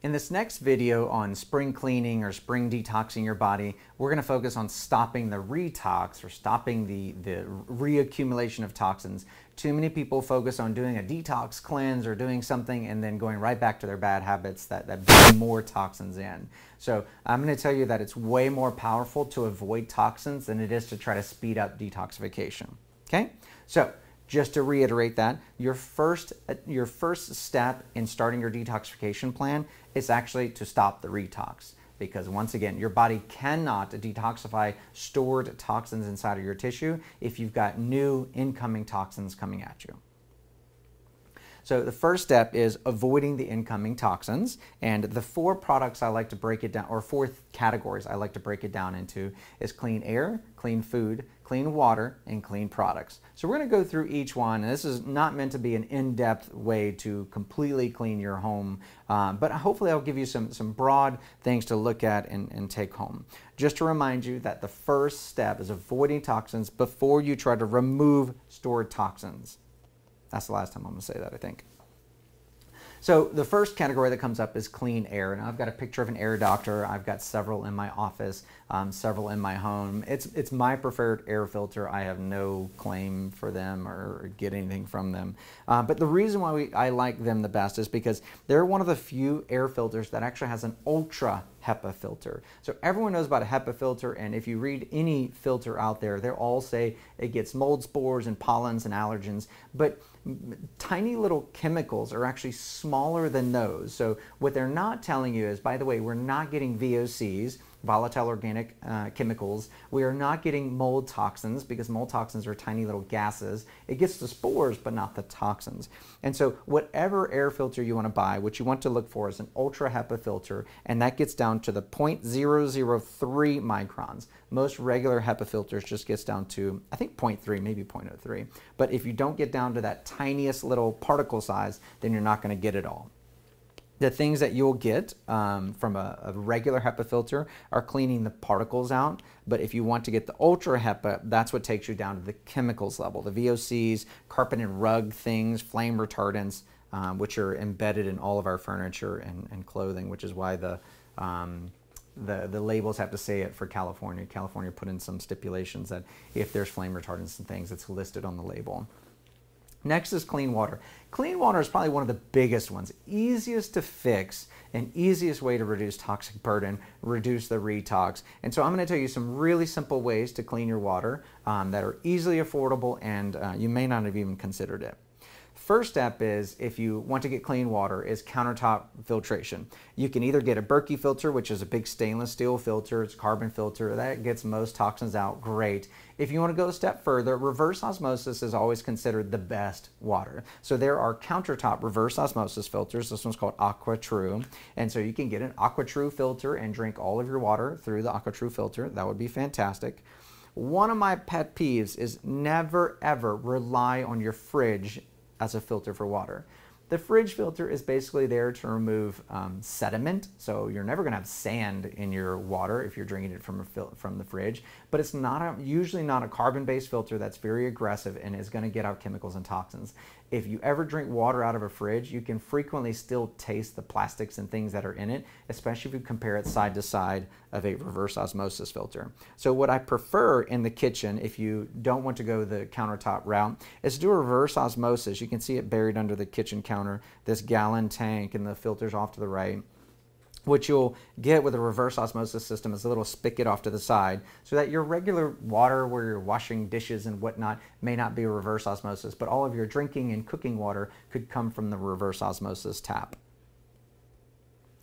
In this next video on spring cleaning or spring detoxing your body, we're going to focus on stopping the retox or stopping the, the reaccumulation of toxins. Too many people focus on doing a detox cleanse or doing something and then going right back to their bad habits that, that bring more toxins in. So I'm going to tell you that it's way more powerful to avoid toxins than it is to try to speed up detoxification. Okay? So just to reiterate that, your first, uh, your first step in starting your detoxification plan is actually to stop the retox. Because once again, your body cannot detoxify stored toxins inside of your tissue if you've got new incoming toxins coming at you. So the first step is avoiding the incoming toxins. And the four products I like to break it down, or four categories I like to break it down into, is clean air, clean food, clean water, and clean products. So we're going to go through each one. And this is not meant to be an in-depth way to completely clean your home, um, but hopefully I'll give you some, some broad things to look at and, and take home. Just to remind you that the first step is avoiding toxins before you try to remove stored toxins. That's the last time I'm going to say that, I think. So the first category that comes up is clean air. And I've got a picture of an AirDoctor. I've got several in my office, um, several in my home. It's, it's my preferred air filter. I have no claim for them or get anything from them. Uh, but the reason why we, I like them the best is because they're one of the few air filters that actually has an ultra HEPA filter. So everyone knows about a HEPA filter, and if you read any filter out there, they all say it gets mold spores and pollens and allergens, but tiny little chemicals are actually smaller than those. So what they're not telling you is, by the way, we're not getting VOCs, volatile organic uh, chemicals. We are not getting mold toxins because mold toxins are tiny little gases. It gets the spores, but not the toxins. And so whatever air filter you want to buy, what you want to look for is an ultra HEPA filter, and that gets down to the 0.003 microns. Most regular HEPA filters just gets down to, I think 0.3, maybe 0.03. But if you don't get down to that tiniest little particle size, then you're not going to get it all the things that you'll get um, from a, a, regular HEPA filter are cleaning the particles out. But if you want to get the ultra HEPA, that's what takes you down to the chemicals level. The VOCs, carpet and rug things, flame retardants, um, which are embedded in all of our furniture and, and clothing, which is why the, um, the, the labels have to say it for California. California put in some stipulations that if there's flame retardants and things, it's listed on the label. Next is clean water. Clean water is probably one of the biggest ones, easiest to fix and easiest way to reduce toxic burden, reduce the retox. And so I'm going to tell you some really simple ways to clean your water um, that are easily affordable and uh, you may not have even considered it. First step is if you want to get clean water is countertop filtration. You can either get a Berkey filter, which is a big stainless steel filter, it's carbon filter, that gets most toxins out, great. If you want to go a step further, reverse osmosis is always considered the best water. So there are countertop reverse osmosis filters. This one's called AquaTrue. And so you can get an AquaTrue filter and drink all of your water through the AquaTrue filter. That would be fantastic. One of my pet peeves is never ever rely on your fridge as a filter for water. The fridge filter is basically there to remove um, sediment, so you're never going to have sand in your water if you're drinking it from, from the fridge, but it's not a, usually not a carbon-based filter that's very aggressive and is going to get out chemicals and toxins if you ever drink water out of a fridge, you can frequently still taste the plastics and things that are in it, especially if you compare it side to side of a reverse osmosis filter. So what I prefer in the kitchen, if you don't want to go the countertop route, is to do a reverse osmosis. You can see it buried under the kitchen counter, this gallon tank and the filters off to the right. What you'll get with a reverse osmosis system is a little spigot off to the side so that your regular water where you're washing dishes and whatnot may not be reverse osmosis, but all of your drinking and cooking water could come from the reverse osmosis tap.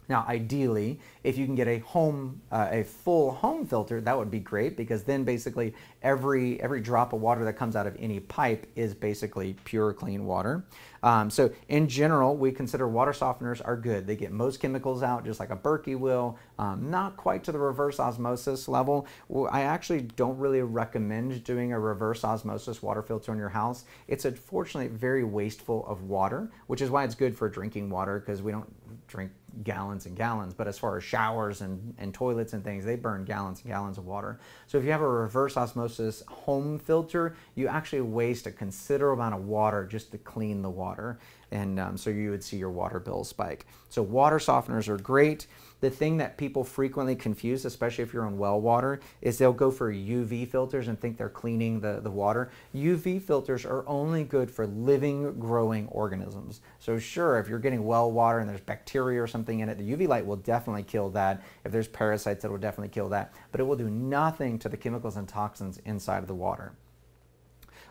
Now, ideally, if you can get a home, uh, a full home filter, that would be great because then basically every every drop of water that comes out of any pipe is basically pure, clean water. Um, so in general, we consider water softeners are good. They get most chemicals out just like a Berkey will, um, not quite to the reverse osmosis level. I actually don't really recommend doing a reverse osmosis water filter in your house. It's unfortunately very wasteful of water, which is why it's good for drinking water because we don't drink gallons and gallons, but as far as showers and, and toilets and things, they burn gallons and gallons of water. So if you have a reverse osmosis home filter, you actually waste a considerable amount of water just to clean the water. and um, so you would see your water bill spike. So water softeners are great. The thing that people frequently confuse, especially if you're on well water, is they'll go for UV filters and think they're cleaning the, the water. UV filters are only good for living, growing organisms. So sure, if you're getting well water and there's bacteria or something in it, the UV light will definitely kill that. If there's parasites, it will definitely kill that. But it will do nothing to the chemicals and toxins inside of the water.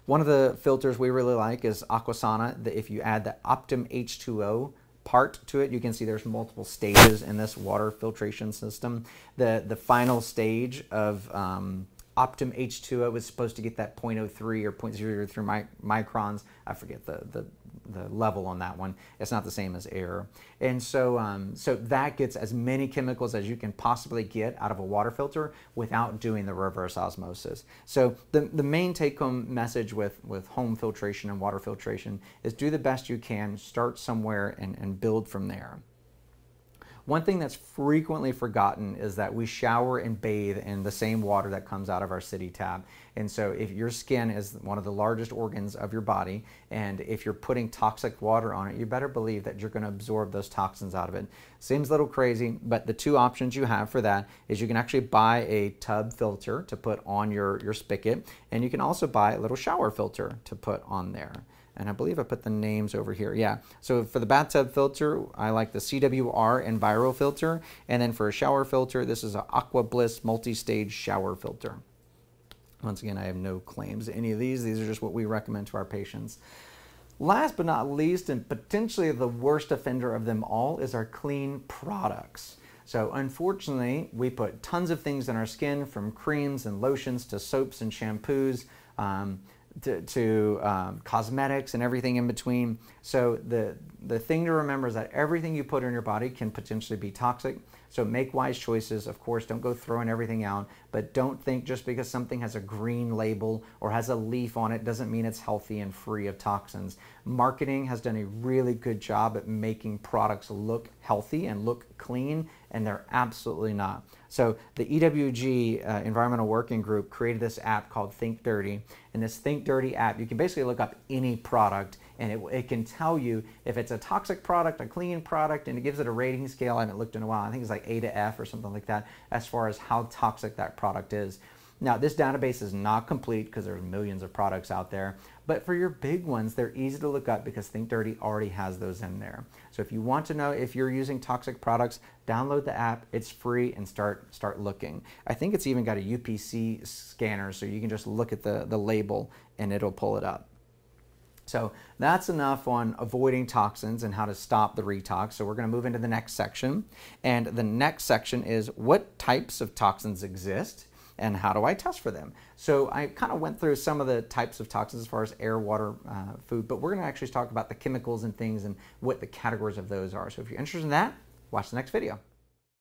One of the filters we really like is Aquasana. If you add the Optim H2O part to it, you can see there's multiple stages in this water filtration system. The, the final stage of um, Optim H2O was supposed to get that 0.03 or 0.03 microns. I forget the, the the level on that one. It's not the same as air. And so, um, so that gets as many chemicals as you can possibly get out of a water filter without doing the reverse osmosis. So the, the main take home message with, with home filtration and water filtration is do the best you can, start somewhere and, and build from there. One thing that's frequently forgotten is that we shower and bathe in the same water that comes out of our city tap. And so if your skin is one of the largest organs of your body, and if you're putting toxic water on it, you better believe that you're going to absorb those toxins out of it. Seems a little crazy, but the two options you have for that is you can actually buy a tub filter to put on your, your spigot, and you can also buy a little shower filter to put on there. And I believe I put the names over here. Yeah. So for the bathtub filter, I like the CWR Enviro filter. And then for a shower filter, this is an Aqua Bliss multi-stage shower filter. Once again, I have no claims to any of these. These are just what we recommend to our patients. Last but not least, and potentially the worst offender of them all, is our clean products. So unfortunately, we put tons of things in our skin from creams and lotions to soaps and shampoos. Um, to, to um, cosmetics and everything in between. So the, the thing to remember is that everything you put in your body can potentially be toxic. So make wise choices. Of course, don't go throwing everything out, but don't think just because something has a green label or has a leaf on it doesn't mean it's healthy and free of toxins. Marketing has done a really good job at making products look healthy and look clean, and they're absolutely not. So the EWG uh, Environmental Working Group created this app called Think Dirty. And this Think Dirty app, you can basically look up any product and it, it can tell you if it's a toxic product, a clean product, and it gives it a rating scale. I haven't looked in a while. I think it's like A to F or something like that as far as how toxic that product is. Now, this database is not complete because there's millions of products out there, but for your big ones, they're easy to look up because Think Dirty already has those in there. So if you want to know if you're using toxic products, download the app, it's free, and start, start looking. I think it's even got a UPC scanner, so you can just look at the, the label and it'll pull it up. So that's enough on avoiding toxins and how to stop the retox. So we're going to move into the next section. And the next section is what types of toxins exist and how do I test for them? So I kind of went through some of the types of toxins as far as air, water, uh, food, but we're going to actually talk about the chemicals and things and what the categories of those are. So if you're interested in that, watch the next video.